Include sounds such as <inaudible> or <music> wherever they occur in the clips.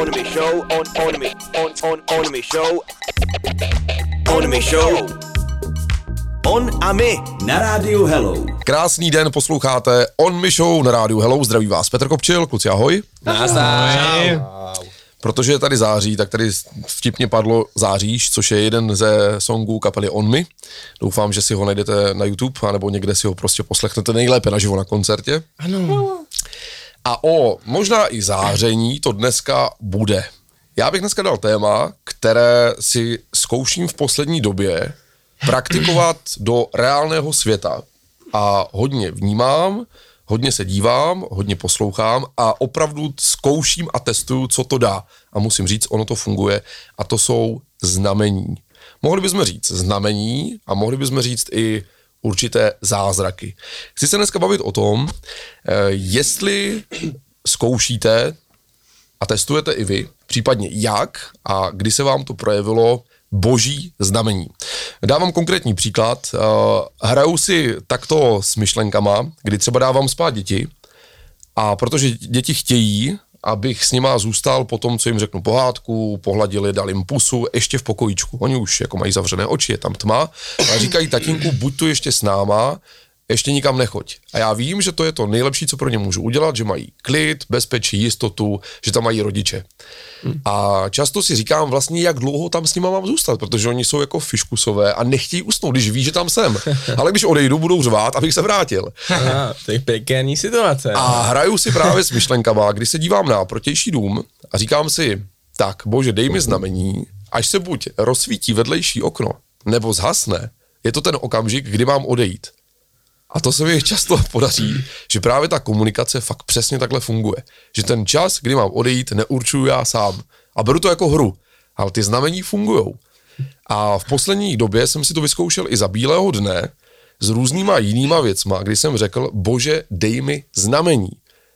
on me show, on on me, on on on me show, on me show. On a my na rádiu Hello. Krásný den, posloucháte On My Show na rádiu Hello, zdraví vás Petr Kopčil, kluci ahoj. Nazdar. Protože je tady září, tak tady vtipně padlo Záříš, což je jeden ze songů kapely On Me. Doufám, že si ho najdete na YouTube, anebo někde si ho prostě poslechnete nejlépe naživo na koncertě. Ano. A o možná i záření to dneska bude. Já bych dneska dal téma, které si zkouším v poslední době praktikovat do reálného světa. A hodně vnímám, hodně se dívám, hodně poslouchám a opravdu zkouším a testuju, co to dá. A musím říct, ono to funguje a to jsou znamení. Mohli bychom říct znamení a mohli bychom říct i určité zázraky. Chci se dneska bavit o tom, eh, jestli zkoušíte a testujete i vy, případně jak a kdy se vám to projevilo boží znamení. Dávám konkrétní příklad. Eh, Hraju si takto s myšlenkama, kdy třeba dávám spát děti a protože děti chtějí, abych s nima zůstal po tom, co jim řeknu pohádku, pohladili, dal jim pusu, ještě v pokojíčku. Oni už jako mají zavřené oči, je tam tma, ale říkají tatínku, buď tu ještě s náma, ještě nikam nechoď. A já vím, že to je to nejlepší, co pro ně můžu udělat, že mají klid, bezpečí, jistotu, že tam mají rodiče. Hmm. A často si říkám vlastně, jak dlouho tam s nima mám zůstat, protože oni jsou jako fiškusové a nechtějí usnout, když ví, že tam jsem. <laughs> Ale když odejdu, budou řvát, abych se vrátil. <laughs> Aha, to je prekérní situace. A hraju si právě s myšlenkama, když se dívám na protější dům a říkám si, tak bože, dej mi znamení, až se buď rozsvítí vedlejší okno, nebo zhasne, je to ten okamžik, kdy mám odejít. A to se mi často <laughs> podaří, že právě ta komunikace fakt přesně takhle funguje. Že ten čas, kdy mám odejít, neurčuju já sám. A beru to jako hru. Ale ty znamení fungují. A v poslední době jsem si to vyzkoušel i za bílého dne s různýma jinýma věcma, kdy jsem řekl, bože, dej mi znamení.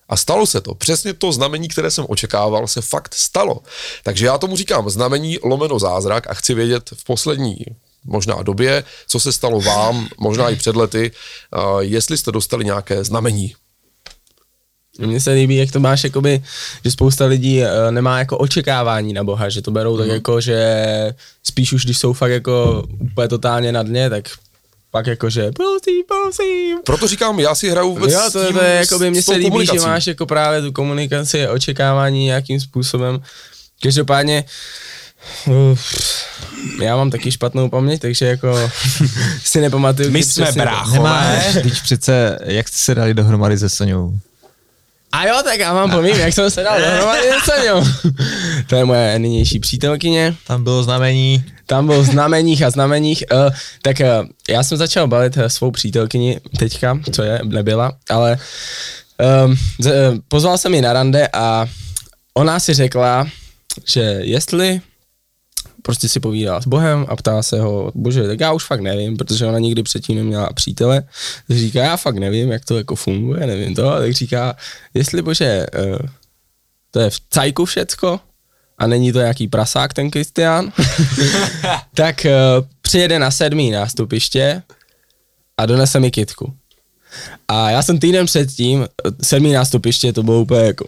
A stalo se to. Přesně to znamení, které jsem očekával, se fakt stalo. Takže já tomu říkám znamení lomeno zázrak a chci vědět v poslední možná době, co se stalo vám, možná i před lety, uh, jestli jste dostali nějaké znamení. Mně se líbí, jak to máš, jakoby, že spousta lidí uh, nemá jako očekávání na Boha, že to berou tak jako, že spíš už když jsou fakt jako úplně totálně na dně, tak pak jako, že prosím, prosím. Proto říkám, já si hraju vůbec Jo, s to, tím, to je, jakoby, mně s se líbí, že máš jako právě tu komunikaci, očekávání nějakým způsobem. Každopádně, uf, já mám taky špatnou paměť, takže jako <laughs> si nepamatuju. My jsme přesně- bráchové. Nemáš, když přece, jak jste se dali dohromady se Soňou? A jo, tak já mám pomím, jak jsem se dal dohromady s Soňou. <laughs> To je moje nynější přítelkyně. Tam bylo znamení. Tam byl v znameních a znameních. Uh, tak uh, já jsem začal bavit uh, svou přítelkyni teďka, co je, nebyla, ale um, z, uh, pozval jsem ji na rande a ona si řekla, že jestli prostě si povídala s Bohem a ptá se ho, bože, tak já už fakt nevím, protože ona nikdy předtím neměla přítele, tak říká, já fakt nevím, jak to jako funguje, nevím to, tak říká, jestli bože, uh, to je v cajku všecko a není to nějaký prasák ten Kristián, <laughs> tak uh, přijede na sedmý nástupiště a donese mi kitku. A já jsem týden předtím, eh, sedmý nástupiště, to bylo úplně jako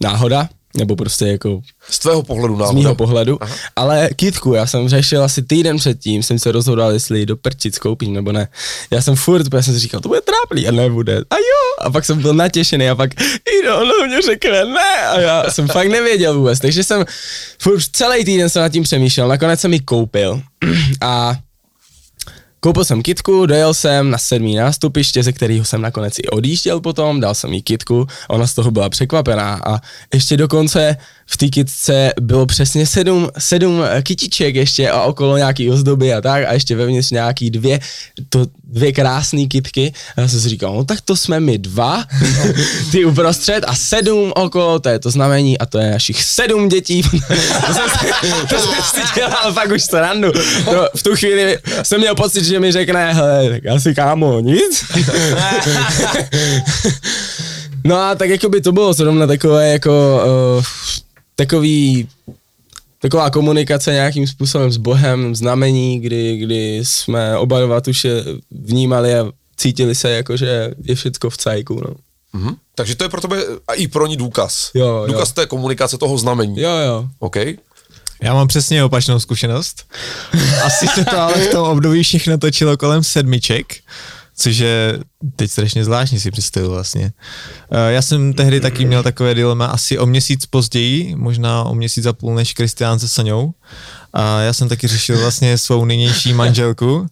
náhoda, nebo prostě jako Z tvého pohledu z náhoda. mýho pohledu, Aha. ale kitku, já jsem řešil asi týden předtím, jsem se rozhodoval, jestli do prčic koupím nebo ne. Já jsem furt, protože jsem si říkal, to bude tráplý a nebude. A jo, a pak jsem byl natěšený a pak, Ido, ono mě řekne ne a já jsem fakt nevěděl vůbec, takže jsem furt celý týden jsem nad tím přemýšlel, nakonec jsem ji koupil <clears throat> a Koupil jsem kitku, dojel jsem na sedmý nástupiště, ze kterého jsem nakonec i odjížděl potom, dal jsem jí kitku, ona z toho byla překvapená. A ještě dokonce v té kitce bylo přesně sedm, sedm kytiček ještě a okolo nějaký ozdoby a tak a ještě vevnitř nějaký dvě, to dvě krásné kitky a já jsem si říkal, no tak to jsme my dva, <laughs> ty uprostřed a sedm okolo, to je to znamení a to je našich sedm dětí. <laughs> to jsem si, to jsem si dělal fakt už srandu. To, v tu chvíli jsem měl pocit, že mi řekne, hele, tak asi kámo, nic. <laughs> no a tak jako by to bylo zrovna takové jako uh, takový taková komunikace nějakým způsobem s Bohem, znamení, kdy, kdy jsme oba dva tuše vnímali a cítili se jako, že je všecko v cajku, no. Mhm. Takže to je pro tebe a i pro ní důkaz. Jo, jo. důkaz té komunikace toho znamení. Jo, jo. OK? Já mám přesně opačnou zkušenost. <laughs> Asi se to ale v tom období všechno točilo kolem sedmiček, což je teď strašně zvláštní si představu vlastně. Eh, Já jsem tehdy taky měl takové dilema asi o měsíc později, možná o měsíc a půl než Kristián se Saňou. A já jsem taky řešil vlastně svou nynější manželku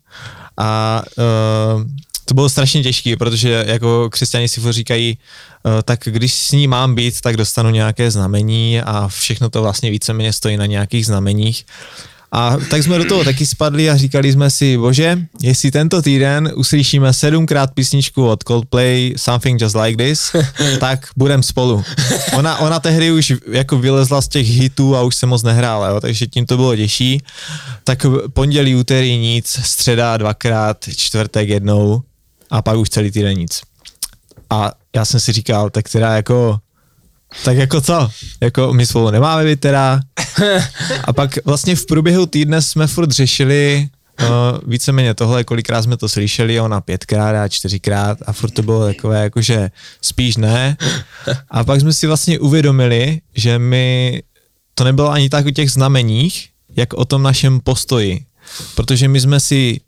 a uh, to bylo strašně těžké, protože jako křesťani si říkají, uh, tak když s ní mám být, tak dostanu nějaké znamení a všechno to vlastně víceméně stojí na nějakých znameních. A tak jsme do toho taky spadli a říkali jsme si, bože, jestli tento týden uslyšíme sedmkrát písničku od Coldplay Something Just Like This, <laughs> tak budem spolu. Ona, ona tehdy už jako vylezla z těch hitů a už se moc nehrála, jo, takže tím to bylo těžší. Tak pondělí, úterý nic, středa dvakrát, čtvrtek jednou a pak už celý týden nic. A já jsem si říkal, tak teda jako tak jako co? Jako my spolu nemáme být teda. A pak vlastně v průběhu týdne jsme furt řešili uh, víceméně tohle, kolikrát jsme to slyšeli, ona pětkrát a čtyřikrát a furt to bylo takové jakože spíš ne. A pak jsme si vlastně uvědomili, že my, to nebylo ani tak o těch znameních, jak o tom našem postoji. Protože my jsme si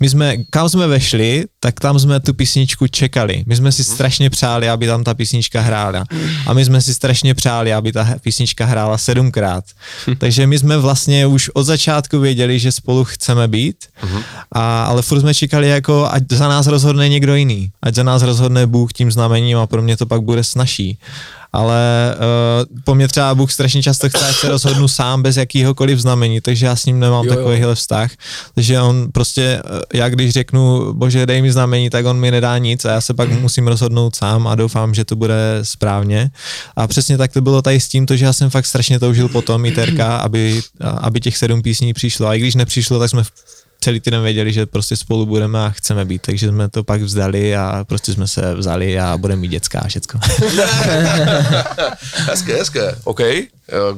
my jsme, kam jsme vešli, tak tam jsme tu písničku čekali. My jsme si strašně přáli, aby tam ta písnička hrála. A my jsme si strašně přáli, aby ta písnička hrála sedmkrát. Takže my jsme vlastně už od začátku věděli, že spolu chceme být, a, ale furt jsme čekali jako, ať za nás rozhodne někdo jiný. Ať za nás rozhodne Bůh tím znamením a pro mě to pak bude snažší ale uh, po mně třeba Bůh strašně často chce, ať se rozhodnu sám bez jakýhokoliv znamení, takže já s ním nemám Jo, jo. takovýhle vztah. Takže on prostě, uh, já když řeknu, bože, dej mi znamení, tak on mi nedá nic a já se pak musím rozhodnout sám a doufám, že to bude správně. A přesně tak to bylo tady s tím, to, že já jsem fakt strašně toužil potom i Terka, aby, aby těch sedm písní přišlo. A i když nepřišlo, tak jsme v- celý týden věděli, že prostě spolu budeme a chceme být, takže jsme to pak vzdali a prostě jsme se vzali a budeme mít dětská a všecko. <laughs> Hezké, hezké. OK. Eh,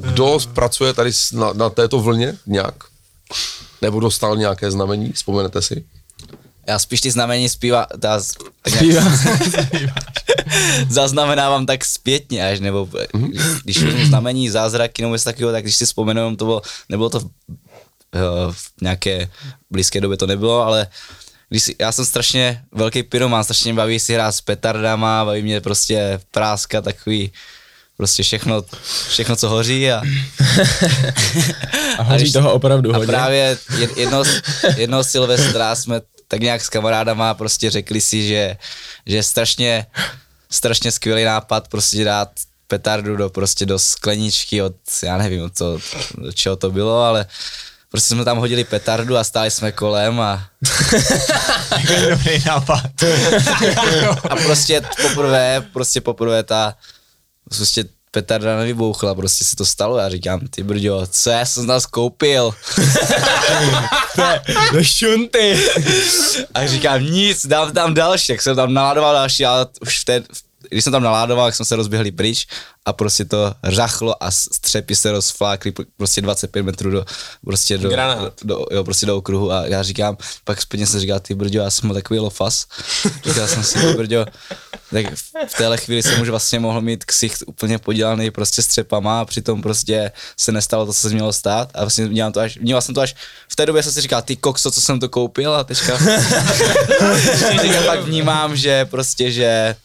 Kdo pracuje tady na, na této vlně nějak? Nebo dostal nějaké znamení? Vzpomenete si? Já spíš ty znamení zpívá, ta, tak nějak, <laughs> zaznamenávám tak zpětně až, nebo když vezmu znamení, zázraky nebo něco takového, tak když si vzpomenu, to bylo, nebylo to v, eh, v nějaké blízké době to nebylo, ale když si, já jsem strašně velký pyroman, strašně baví si hrát s petardama, baví mě prostě práska takový, prostě všechno, všechno co hoří a, <laughs> A hoří když- toho opravdu a hodně. právě jed- jedno, jedno Silvestra jsme tak nějak s kamarádama prostě řekli si, že, že je strašně, strašně skvělý nápad prostě dát petardu do, prostě do skleničky od, já nevím, co, do čeho to bylo, ale prostě jsme tam hodili petardu a stáli jsme kolem a, Dobrý <laughs> nápad. a prostě poprvé, prostě poprvé ta, prostě petarda nevybouchla, prostě se to stalo a říkám, ty brďo, co já jsem z nás koupil? Do šunty. A říkám, nic, dám tam další, jak jsem tam naládoval další, ale už v té, když jsem tam naládoval, tak jsme se rozběhli pryč a prostě to řachlo a střepy se rozflákly pr- prostě 25 metrů do, prostě do, Granát. do, jo, prostě do okruhu a já říkám, pak zpětně jsem říkal, ty brďo, já jsem měl takový lofas. <laughs> Říkal jsem si, ty brďo, tak v téhle chvíli jsem už vlastně mohl mít ksicht úplně podělaný prostě střepama a přitom prostě se nestalo to, co se mělo stát a vlastně dělám to až, vnímal jsem to až, v té době jsem si říkal, ty kokso, co jsem to koupil a teďka, <laughs> <laughs> teďka pak vnímám, že prostě, že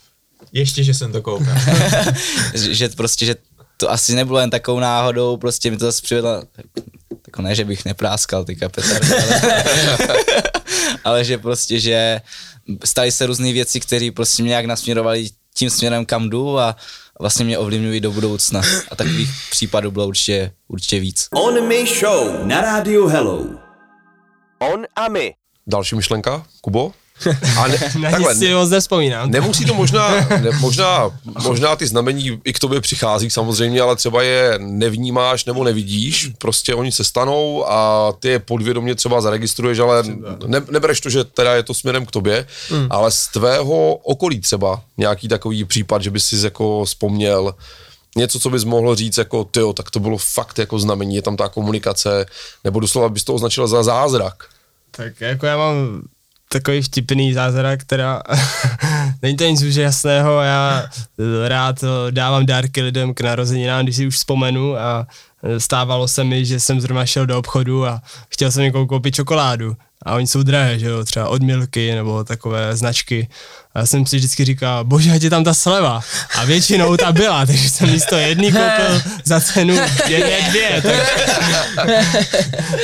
Ještě, že jsem to koupil. <laughs> že, že prostě, že to asi nebylo jen takovou náhodou, prostě mi to zase přivedlo, jako ne, že bych nepráskal ty petardy, ale, <laughs> ale že prostě, že staly se různé věci, které prostě mě nějak nasměrovaly tím směrem, kam jdu a vlastně mě ovlivňují do budoucna. A takových případů bylo určitě, určitě víc. On My Show na rádiu Hello. On a my. Další myšlenka, Kubo? <laughs> A ne, <laughs> Na takhle, nic si moc nespomínám. Nemusí to možná, <laughs> ne, možná, možná ty znamení i k tobě přichází samozřejmě, ale třeba je nevnímáš nebo nevidíš, prostě oni se stanou a ty je podvědomě třeba zaregistruješ, ale ne, nebereš to, že teda je to směrem k tobě, hmm. ale z tvého okolí třeba nějaký takový případ, že bys si jako vzpomněl, něco, co bys mohl říct jako tyjo, tak to bylo fakt jako znamení, je tam ta komunikace, nebo doslova bys to označil za zázrak. Tak jako já mám takový vtipný zázrak, která <laughs> není to nic úžasného, já rád dávám dárky lidem k narozeninám, když si už vzpomenu a stávalo se mi, že jsem zrovna šel do obchodu a chtěl jsem někomu koupit čokoládu a oni jsou drahé, že jo, třeba od Milky nebo takové značky. A já jsem si vždycky říkal, bože, ať je tam ta sleva. A většinou ta byla, <laughs> takže jsem místo jedný koupil za cenu jedné dvě. Takže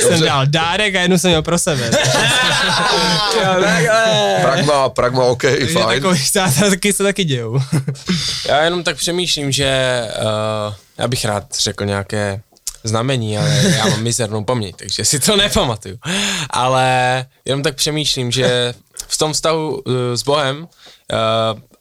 <laughs> jsem dal dárek a jednu jsem měl pro sebe. <laughs> Pragma, pragma, OK, Takže fajn. takový taky se taky dějou. Já jenom tak přemýšlím, že uh, já bych rád řekl nějaké znamení, ale já mám mizernou paměť, takže si to nepamatuju. Ale jenom tak přemýšlím, že v tom vztahu uh, s Bohem uh,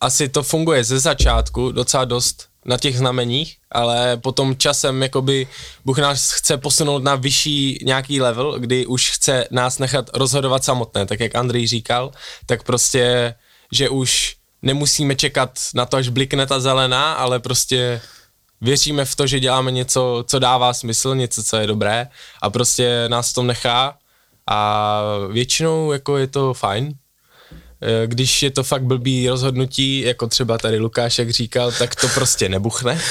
asi to funguje ze začátku docela dost na těch znameních, ale potom časem jakoby Bůh nás chce posunout na vyšší nějaký level, kdy už chce nás nechat rozhodovat samotné, tak jak Andrej říkal, tak prostě, že už nemusíme čekat na to, až blikne ta zelená, ale prostě věříme v to, že děláme něco, co dává smysl, něco, co je dobré a prostě nás v tom nechá a většinou jako je to fajn. E, Když je to fakt blbý rozhodnutí, jako třeba tady Lukáš, jak říkal, tak to prostě nebuchne.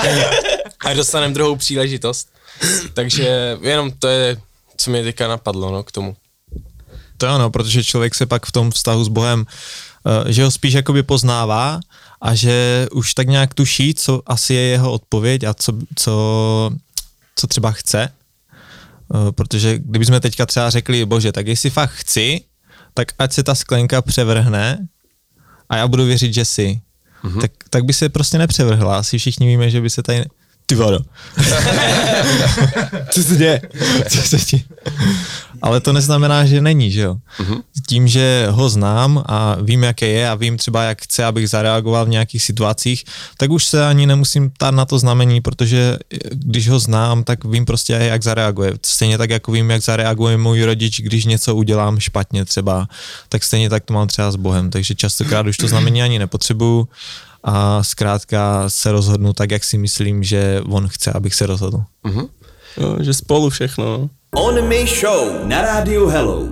<laughs> a dostaneme druhou příležitost. Takže jenom to je, co mi teďka napadlo no, k tomu. To ano, protože člověk se pak v tom vztahu s Bohem, že ho spíš jakoby poznává a že už tak nějak tuší, co asi je jeho odpověď a co, co, co třeba chce. Eh, Protože kdybychom teďka třeba řekli, bože, tak jestli fakt chci, tak ať se ta sklenka převrhne a já budu věřit, že si. Mm-hmm. Tak, tak by se prostě nepřevrhla. Asi všichni víme, že by se tady... Ty vado. <laughs> Co se děje? Co se děje? Ale to neznamená, že není, že jo? Mm-hmm. Tím, že ho znám a vím, jaké je a vím třeba, jak chce, abych zareagoval v nějakých situacích, tak už se ani nemusím ptát na to znamení, protože když ho znám, tak vím prostě, jak zareaguje. Stejně tak, jako vím, jak zareaguje můj rodič, když něco udělám špatně třeba, tak stejně tak to mám třeba s Bohem. Takže častokrát už to znamení ani nepotřebuju a zkrátka se rozhodnu tak, jak si myslím, že on chce, abych se rozhodl. No, že spolu všechno. On Me Show na rádiu Hello.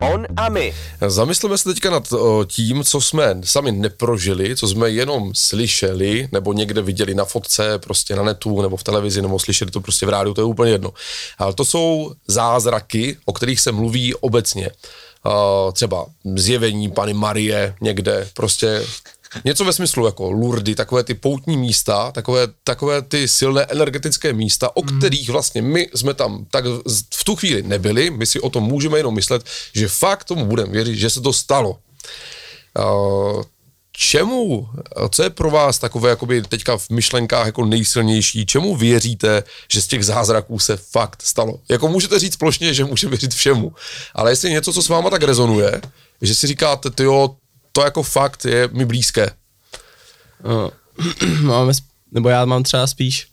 On a my. Zamysleme se teďka nad o, tím, co jsme sami neprožili, co jsme jenom slyšeli, nebo někde viděli na fotce, prostě na netu, nebo v televizi, nebo slyšeli to prostě v rádiu, to je úplně jedno. Ale to jsou zázraky, o kterých se mluví obecně. Uh, třeba zjevení Pany Marie někde, prostě Něco ve smyslu jako Lurdy, takové ty poutní místa, takové, takové ty silné energetické místa, o kterých vlastně my jsme tam tak v tu chvíli nebyli, my si o tom můžeme jenom myslet, že fakt tomu budeme věřit, že se to stalo. Uh, čemu, co je pro vás takové jakoby teďka v myšlenkách jako nejsilnější, čemu věříte, že z těch zázraků se fakt stalo? Jako můžete říct plošně, že může věřit všemu, ale jestli něco, co s váma tak rezonuje, že si říkáte, tyjo, to jako fakt je mi blízké. No, <clears throat> máme, nebo já mám třeba spíš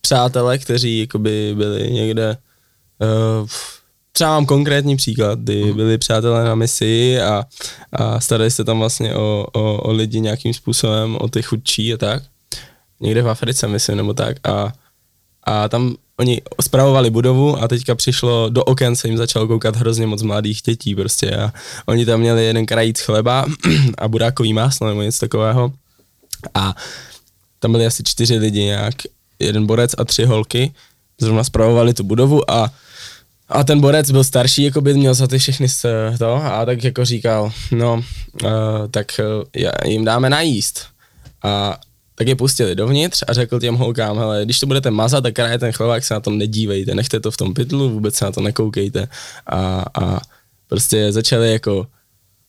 přátele, kteří jakoby byli někde, uh, třeba mám konkrétní příklad, kdy byli přátelé na misi a, a starali se tam vlastně o, o, o lidi nějakým způsobem, o ty chudší a tak. Někde v Africe, myslím, nebo tak. A, a tam oni spravovali budovu a teďka přišlo, do oken se jim začalo koukat hrozně moc mladých dětí prostě a oni tam měli jeden krajíc chleba <clears throat> a burákový máslo nebo něco takového a tam byli asi čtyři lidi nějak, jeden borec a tři holky, zrovna spravovali tu budovu a a ten borec byl starší, jako by měl za ty všechny to a tak jako říkal, no, uh, tak uh, jim dáme najíst. A tak je pustili dovnitř a řekl těm holkám, hele, když to budete mazat a kraje ten chlebák, se na to nedívejte, nechte to v tom pytlu, vůbec se na to nekoukejte. A, a prostě začali jako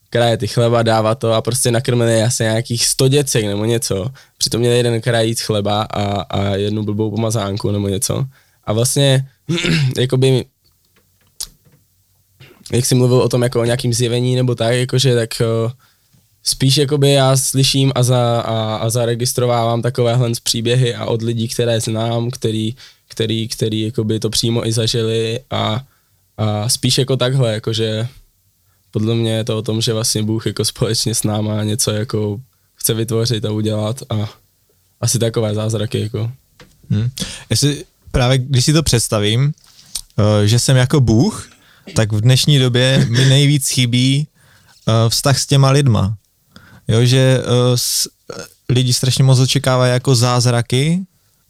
kraje ty chleba, dávat to a prostě nakrmili asi nějakých 100 děcek nebo něco. Přitom měli jeden krajíc chleba a, a jednu blbou pomazánku nebo něco. A vlastně, <clears throat> jakoby, jak jsi mluvil o tom jako o nějakým zjevení nebo tak, jakože tak eh, spíš jakoby já slyším a, za, a, a zaregistrovávám takovéhle příběhy a od lidí, které znám, který, který, který jakoby to přímo i zažili a, a spíš jako takhle, jakože podle mě je to o tom, že vlastně Bůh jako společně s náma něco jako chce vytvořit a udělat a asi takové zázraky jako. Hmm. Jestli právě, když si to představím, eh, že jsem jako Bůh tak v dnešní době mi nejvíc chybí uh, vztah s těma lidma. Jo, že uh, s, lidi strašně moc očekávají jako zázraky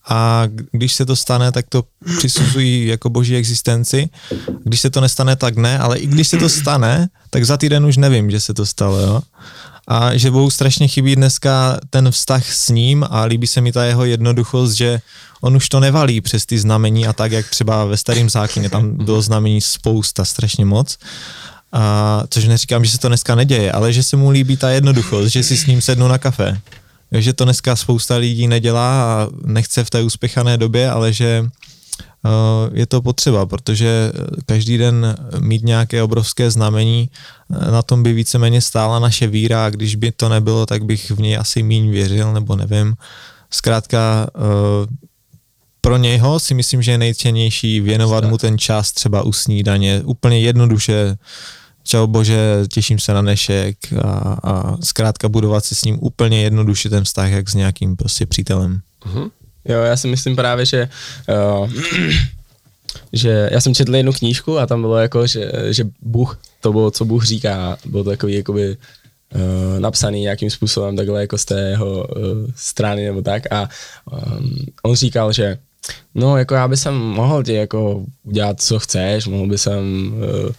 a když se to stane, tak to přisuzují jako boží existenci. Když se to nestane, tak ne, ale i když se to stane, tak za týden už nevím, že se to stalo, jo. A že Bohu strašně chybí dneska ten vztah s ním a líbí se mi ta jeho jednoduchost, že on už to nevalí přes ty znamení a tak, jak třeba ve starém zákoně, tam bylo znamení spousta, strašně moc. A, což neříkám, že se to dneska neděje, ale že se mu líbí ta jednoduchost, že si s ním sednu na kafe. Takže to dneska spousta lidí nedělá a nechce v té úspěchané době, ale že uh, je to potřeba, protože každý den mít nějaké obrovské znamení, eh, na tom by víceméně stála naše víra a když by to nebylo, tak bych v něj asi míň věřil, nebo nevím. Zkrátka uh, pro něho si myslím, že je nejcennější věnovat mu ten čas třeba u snídaně, úplně jednoduše čau bože, těším se na dnešek a, a zkrátka budovat si s ním úplně jednoduše ten vztah, jak s nějakým prostě přítelem. Uh-huh. Jo, já si myslím právě, že uh, <clears throat> že já jsem četl jednu knížku a tam bylo jako, že, že Bůh, to bylo, co Bůh říká, bylo to takový jakoby uh, napsaný nějakým způsobem takhle jako z té jeho uh, strany nebo tak a um, on říkal, že no jako já bych jsem mohl ti jako udělat, co chceš, mohl by jsem uh,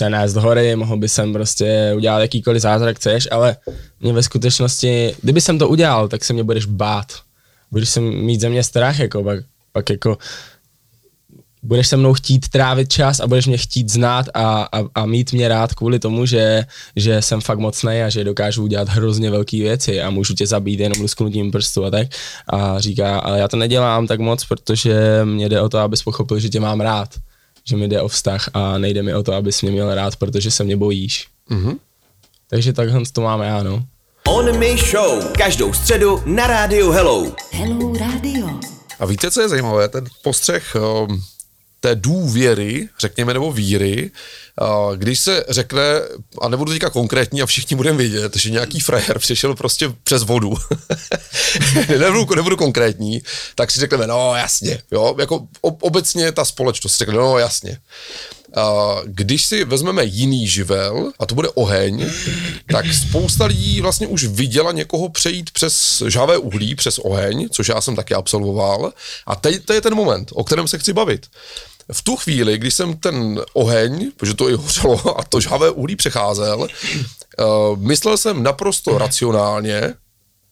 přenést hory, mohl by jsem prostě udělat jakýkoliv zázrak chceš, ale mě ve skutečnosti, kdyby jsem to udělal, tak se mě budeš bát. Budeš se mít ze mě strach, jako pak, pak jako budeš se mnou chtít trávit čas a budeš mě chtít znát a, a, a mít mě rád kvůli tomu, že, že jsem fakt mocný a že dokážu udělat hrozně velké věci a můžu tě zabít jenom lusknutím prstu a tak. A říká, ale já to nedělám tak moc, protože mě jde o to, abys pochopil, že tě mám rád že mi jde o vztah a nejde mi o to, abys mě měl rád, protože se mě bojíš. Mm-hmm. Takže takhle to máme já, no. On Me Show. Každou středu na rádiu Hello. Hello Radio. A víte, co je zajímavé? Ten postřeh um, té důvěry, řekněme, nebo víry, když se řekne, a nebudu teďka konkrétní a všichni budeme vědět, že nějaký frajer přišel prostě přes vodu, <laughs> nebudu, nebudu konkrétní, tak si řekneme, no jasně, jo, jako obecně ta společnost řekne, no jasně. Když si vezmeme jiný živel, a to bude oheň, tak spousta lidí vlastně už viděla někoho přejít přes žhavé uhlí, přes oheň, což já jsem taky absolvoval. A teď to je ten moment, o kterém se chci bavit v tu chvíli, když jsem ten oheň, protože to i hořelo <laughs> a to žhavé uhlí přecházel, uh, myslel jsem naprosto racionálně,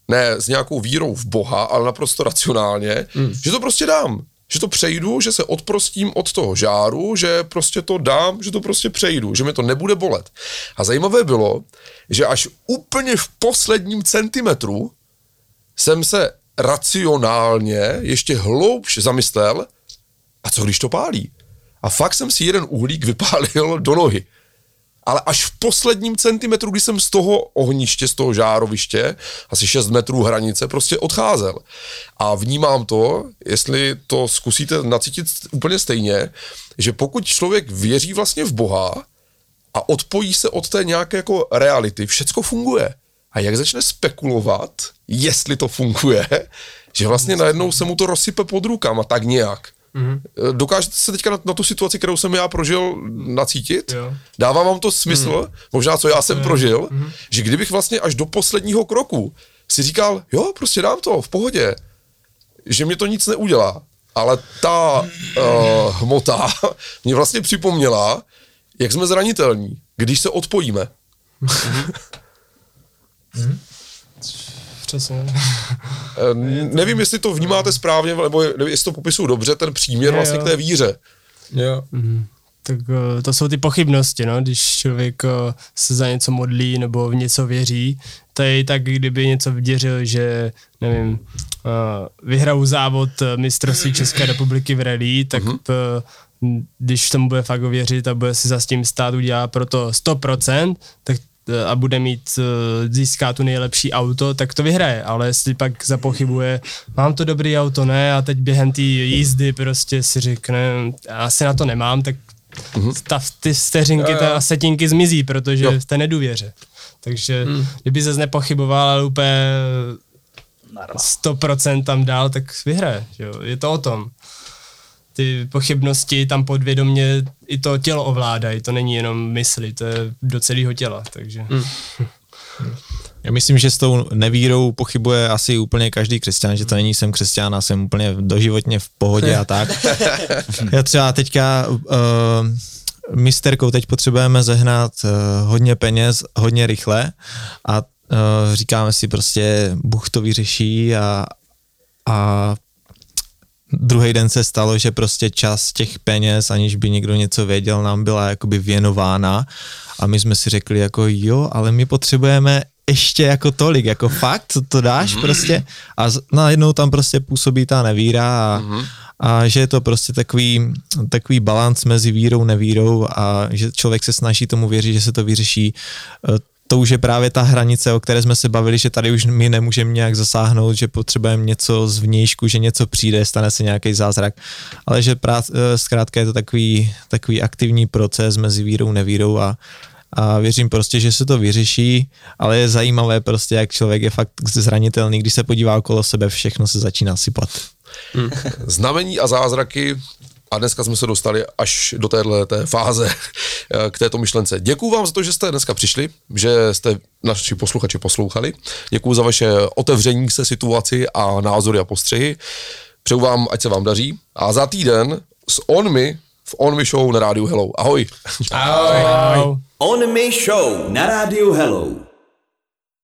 ne s nějakou vírou v Boha, ale naprosto racionálně, mm. že to prostě dám. Že to přejdu, že se odprostím od toho žáru, že prostě to dám, že to prostě přejdu, že mi to nebude bolet. A zajímavé bylo, že až úplně v posledním centimetru jsem se racionálně ještě hloubš zamyslel, a co když to pálí? A fakt jsem si jeden uhlík vypálil do nohy. Ale až v posledním centimetru, kdy jsem z toho ohniště, z toho žároviště, asi 6 metrů hranice, prostě odcházel. A vnímám to, jestli to zkusíte nacítit úplně stejně, že pokud člověk věří vlastně v Boha a odpojí se od té nějaké jako reality, všecko funguje. A jak začne spekulovat, jestli to funguje, že vlastně najednou se mu to rozsype pod rukama tak nějak. Mm-hmm. Dokážete se teďka na, na tu situaci, kterou jsem já prožil, nacítit? Jo. Dává vám to smysl? Mm-hmm. Možná, co já jsem jo. prožil? Mm-hmm. Že kdybych vlastně až do posledního kroku si říkal, jo, prostě dám to, v pohodě, že mě to nic neudělá. Ale ta uh, hmota <laughs> mě vlastně připomněla, jak jsme zranitelní, když se odpojíme. Mm-hmm. <laughs> Přesně. <laughs> Nevím, jestli to vnímáte správně, nebo jestli to popisuju dobře, ten příměr je, vlastně jo. k té víře. Jo. Mhm. Tak eh, to jsou ty pochybnosti, no, když člověk eh, se za něco modlí nebo v něco věří, to je tak, kdyby něco věřil, že, nevím, eh, vyhraju závod mistrovství České republiky v rally, tak uh-huh. když tomu bude fakt věřit a bude si za s tím stát udělat pro to 100%, tak a bude mít, eh, získá tu nejlepší auto, tak to vyhraje, ale jestli pak zapochybuje, mám to dobrý auto, ne, a teď během té jízdy prostě si řekne, asi na to nemám, tak uh-huh. ta, ty vteřinky, ta setinky zmizí, protože jo. v té nedůvěře. Takže hmm. kdyby se nepochyboval, ale úplně 100% tam dál, tak vyhraje. Jo. Je to o tom. Ty pochybnosti tam podvědomě i to tělo ovládají, to není jenom mysli, to je do celého těla, takže... Mm. <laughs> Já myslím, že s tou nevírou pochybuje asi úplně každý křesťan, že to není jsem křesťan a jsem úplně doživotně v pohodě a tak. <laughs> Já třeba teďka uh, misterkou teď potřebujeme zehnat uh, hodně peněz, hodně rychle a uh, říkáme si prostě, Bůh to vyřeší a, a druhý den se stalo, že prostě čas těch peněz, aniž by někdo něco věděl, nám byla jakoby věnována a my jsme si řekli jako jo, ale my potřebujeme ještě jako tolik, jako fakt, co to dáš mm-hmm. prostě a najednou tam prostě působí ta nevíra a, mm-hmm. a že je to prostě takový, takový balans mezi vírou, nevírou a že člověk se snaží tomu věřit, že se to vyřeší e, to už je právě ta hranice, o které jsme se bavili, že tady už my nemůžeme nějak zasáhnout, že potřebujeme něco z vnějšku, že něco přijde, stane se nějaký zázrak, ale že prác, e, zkrátka je to takový, takový aktivní proces mezi vírou a nevírou a, a věřím prostě, že se to vyřeší, ale je zajímavé prostě, jak člověk je fakt zranitelný, když se podívá okolo sebe, všechno se začíná sypat. Hmm. Znamení a zázraky a dneska jsme se dostali až do téhle té fáze <laughs> k této myšlence. Děkuji vám za to, že jste dneska přišli, že jste naši posluchači poslouchali. Děkuji za vaše otevření se situaci a názory a postřehy. Přeju vám, ať se vám daří. A za týden s On Me v On Me Show na rádiu Hello. Ahoj. Ahoj. Ahoj. On Me Show na rádiu Hello.